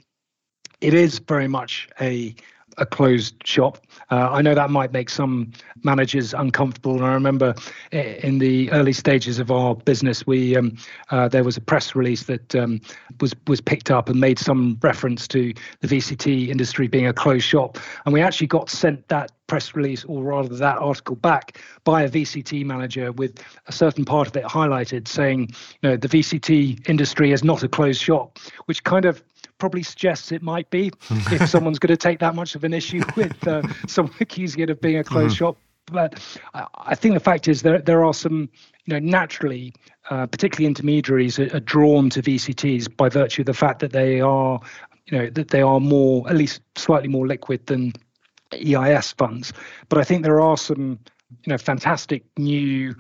it is very much a a closed shop. Uh, I know that might make some managers uncomfortable. And I remember in the early stages of our business, we um, uh, there was a press release that um, was was picked up and made some reference to the VCT industry being a closed shop, and we actually got sent that press release, or rather that article back by a VCT manager with a certain part of it highlighted, saying, you know, the VCT industry is not a closed shop, which kind of probably suggests it might be if someone's going to take that much of an issue with uh, someone accusing it of being a closed mm-hmm. shop. But I, I, think the fact is there there are some, you know, naturally, uh, particularly intermediaries are, are drawn to VCTs by virtue of the fact that they are, you know, that they are more, at least slightly more liquid than EIS funds. But I think there are some, you know, fantastic new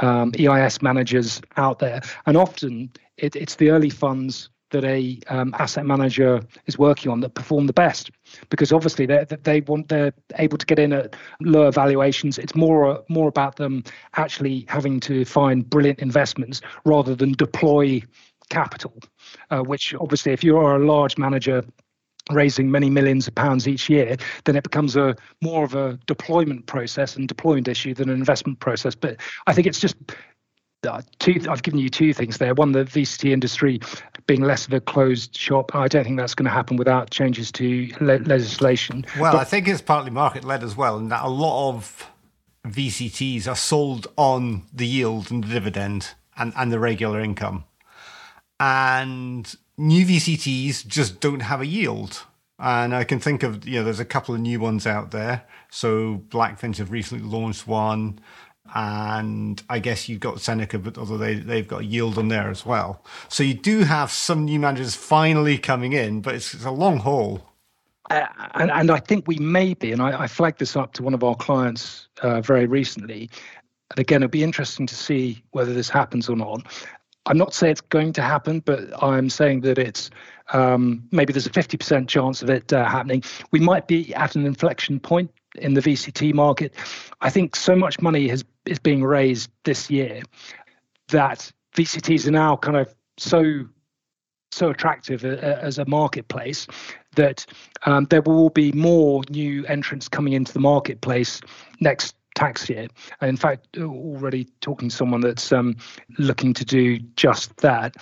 um, EIS managers out there, and often it, it's the early funds that a um, asset manager is working on that perform the best because obviously they they want they're able to get in at lower valuations it's more more about them actually having to find brilliant investments rather than deploy capital uh, which obviously if you are a large manager raising many millions of pounds each year, then it becomes a more of a deployment process and deployment issue than an investment process. But I think it's just Uh, two. I've given you two things there. One, the VCT industry being less of a closed shop. I don't think that's going to happen without changes to le- legislation. Well, but, I think it's partly market led as well, and that a lot of VCTs are sold on the yield and the dividend and, and the regular income. And new VCTs just don't have a yield. And I can think of, you know, there's a couple of new ones out there. So Blackfinch have recently launched one and I guess you've got Seneca, but although they they've got yield on there as well. So you do have some new managers finally coming in, but it's, it's a long haul. Uh, and, and, I think we may be, and I, I flagged this up to one of our clients uh, very recently. And again, it'll be interesting to see whether this happens or not. I'm not saying it's going to happen, but I'm saying that it's um, maybe there's a 50% chance of it uh, happening. We might be at an inflection point in the VCT market. I think so much money has is being raised this year that VCTs are now kind of so so attractive as a marketplace that um, there will be more new entrants coming into the marketplace next tax year. And In fact, already talking to someone that's um, looking to do just that.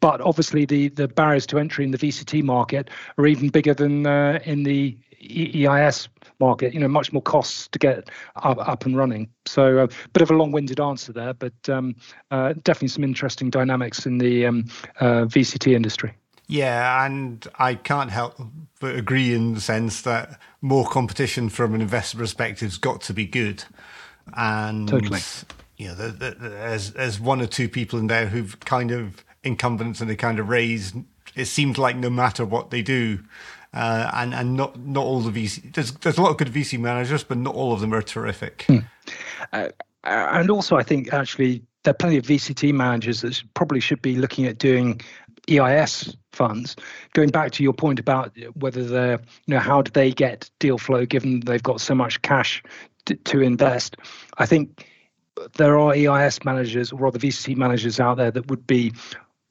But obviously, the, the barriers to entry in the VCT market are even bigger than uh, in the EIS market. You know, much more costs to get up, up and running. So a uh, bit of a long-winded answer there, but um, uh, definitely some interesting dynamics in the um, uh, VCT industry. Yeah, and I can't help but agree in the sense that more competition from an investor perspective has got to be good. And totally. you know, the, the, there's there's one or two people in there who've kind of incumbents and they kind of raise. It seems like no matter what they do, uh, and and not not all the VC. There's there's a lot of good VC managers, but not all of them are terrific. Hmm. Uh, and also, I think actually there are plenty of VCT managers that probably should be looking at doing EIS funds. Going back to your point about whether they're, you know, how do they get deal flow given they've got so much cash to, to invest? I think there are EIS managers or rather VCT managers out there that would be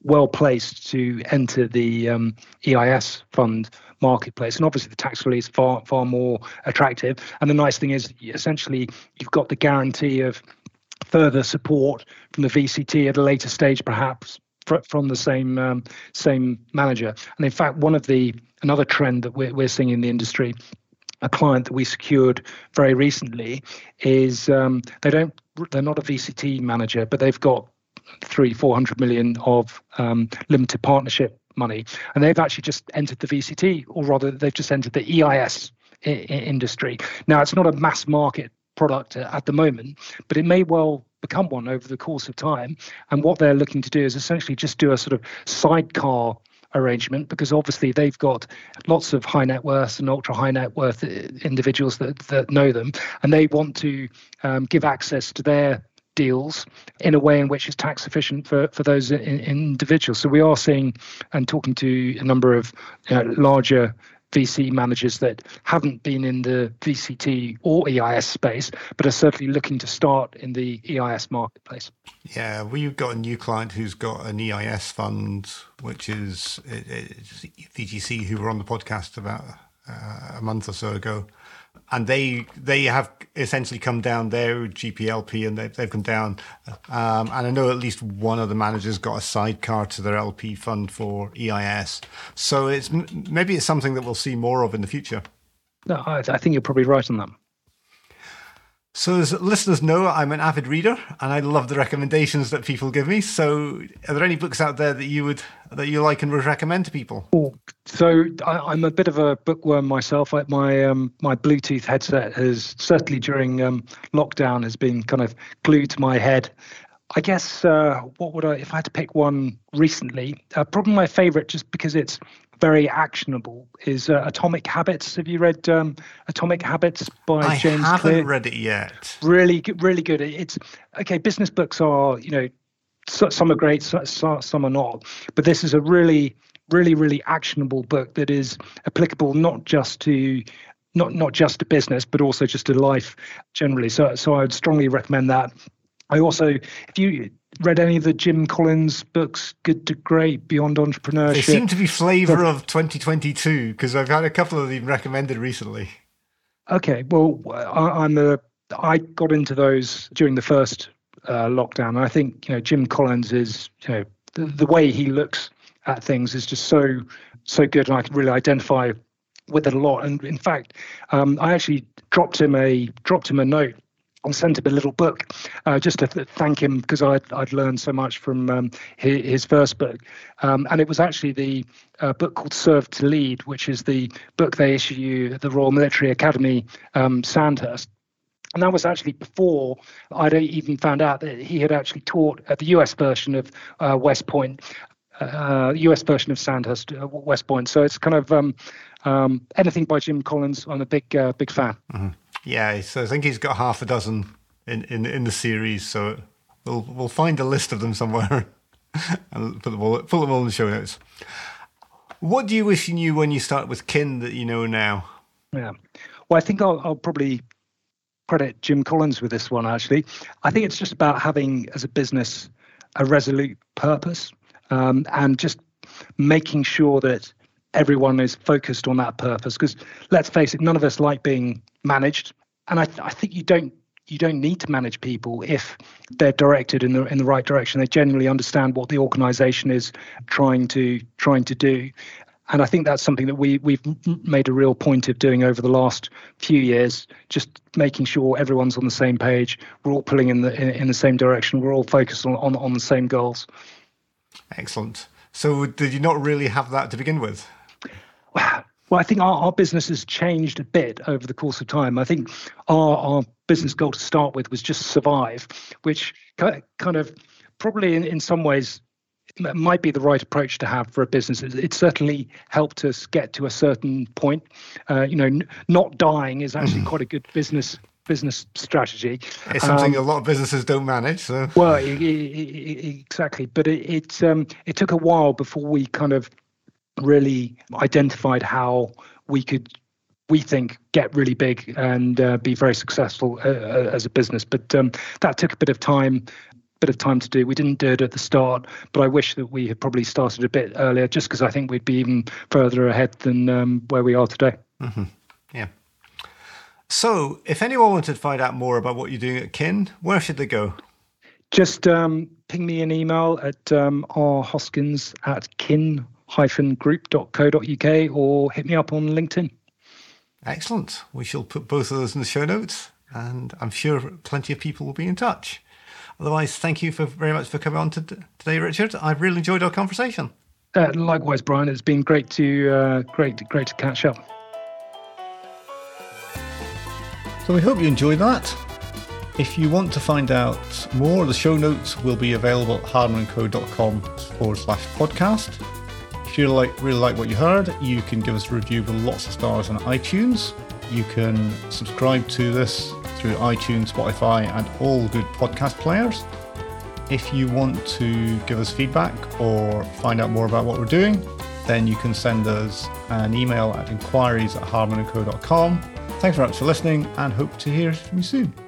well placed to enter the um, EIS fund marketplace. And obviously, the tax relief is far far more attractive. And the nice thing is, essentially, you've got the guarantee of further support from the VCT at a later stage, perhaps from the same um, same manager. And in fact, one of the another trend that we're we're seeing in the industry, a client that we secured very recently, is um, they don't they're not a VCT manager, but they've got three four hundred million of um, limited partnership money, and they've actually just entered the VCT, or rather, they've just entered the EIS I- industry. Now, it's not a mass market product at the moment, but it may well become one over the course of time. And what they're looking to do is essentially just do a sort of sidecar arrangement because obviously they've got lots of high net worth and ultra high net worth uh, individuals that, that know them and they want to um, give access to their deals in a way in which is tax efficient for, for those in, individuals. So we are seeing and talking to a number of larger VC managers that haven't been in the VCT or EIS space, but are certainly looking to start in the EIS marketplace. Yeah, we've got a new client who's got an EIS fund, which is VGC, who were on the podcast about uh, a month or so ago and they they have essentially come down their GPLP and they've, they've come down. Um, and I know at least one of the managers got a sidecar to their LP fund for EIS. So it's maybe it's something that we'll see more of in the future. No, I, I think you're probably right on that. So, as listeners know, I'm an avid reader, and I love the recommendations that people give me. So, are there any books out there that you would that you like and would recommend to people? So, I, am a bit of a bookworm myself. My um, my Bluetooth headset has certainly during um, lockdown has been kind of glued to my head. I guess uh, what would I if I had to pick one recently? Uh, probably my favorite, just because it's very actionable is uh, Atomic Habits. Have you read um, Atomic Habits by I James I haven't Clear? read it yet. Really, really good. It's okay. Business books are, you know, some are great, some are not. But this is a really, really, really actionable book that is applicable not just to not not just to business, but also just to life generally. So, so I would strongly recommend that. I also, if you read any of the Jim Collins books, Good to Great, Beyond Entrepreneurship? They seem to be flavour of 2022 because I've had a couple of them recommended recently. Okay, well, I, am a. I got into those during the first uh, lockdown, and I think you know Jim Collins is you know the, the way he looks at things is just so so good, and I can really identify with it a lot. And in fact, um, I actually dropped him a dropped him a note and sent him a little book uh, just to th- thank him because I'd, I'd learned so much from um, his, his, first book. Um, and it was actually the uh, book called Serve to Lead, which is the book they issue you at the Royal Military Academy, um, Sandhurst. And that was actually before I'd even found out that he had actually taught at the US version of uh, West Point, uh, US version of Sandhurst, uh, West Point. So it's kind of um, um, anything by Jim Collins. I'm a big, uh, big fan. Mm-hmm. Yeah, so I think he's got half a dozen in, in, in the series. So we'll we'll find a list of them somewhere and put them all put them all in the show notes. What do you wish you knew when you started with Kin that you know now? Yeah, well, I think I'll, I'll probably credit Jim Collins with this one. Actually, I think it's just about having as a business a resolute purpose um, and just making sure that everyone is focused on that purpose. Because let's face it, none of us like being managed, and I, I think you don't you don't need to manage people if they're directed in the in the right direction. They genuinely understand what the organisation is trying to trying to do, and I think that's something that we we've made a real point of doing over the last few years, just making sure everyone's on the same page. We're all pulling in the in, in the same direction. We're all focused on, on on the same goals. Excellent. So, did you not really have that to begin with? Well, I think our, our business has changed a bit over the course of time. I think our, our business goal to start with was just survive, which kind of probably in, in some ways might be the right approach to have for a business. It certainly helped us get to a certain point. Uh, you know, n- not dying is actually mm. quite a good business business strategy. It's something um, a lot of businesses don't manage. So well, it, it, exactly. But it it, um, it took a while before we kind of really identified how we could we think get really big and uh, be very successful uh, uh, as a business. But um, that took a bit of time bit of time to do. We didn't do it at the start but i wish that we had probably started a bit earlier just because i think we'd be even further ahead than um, where we are today. Mm-hmm. yeah. So if anyone wanted to find out more about what you're doing at kin where should they go? Just um, ping me an email at um, rhoskins at kin group.co.uk or hit me up on LinkedIn. Excellent. We shall put both of those in the show notes, and I'm sure plenty of people will be in touch. Otherwise, thank you for very much for coming on to today, Richard. I've really enjoyed our conversation. Uh, likewise, Brian. It's been great to uh, great great to catch up. So we hope you enjoyed that. If you want to find out more, the show notes will be available at hardmanandco.com forward slash podcast. If you like really like what you heard, you can give us a review with lots of stars on iTunes. You can subscribe to this through iTunes, Spotify, and all good podcast players. If you want to give us feedback or find out more about what we're doing, then you can send us an email at inquiries at hardmanandco.com. Thanks very much for listening and hope to hear from you soon.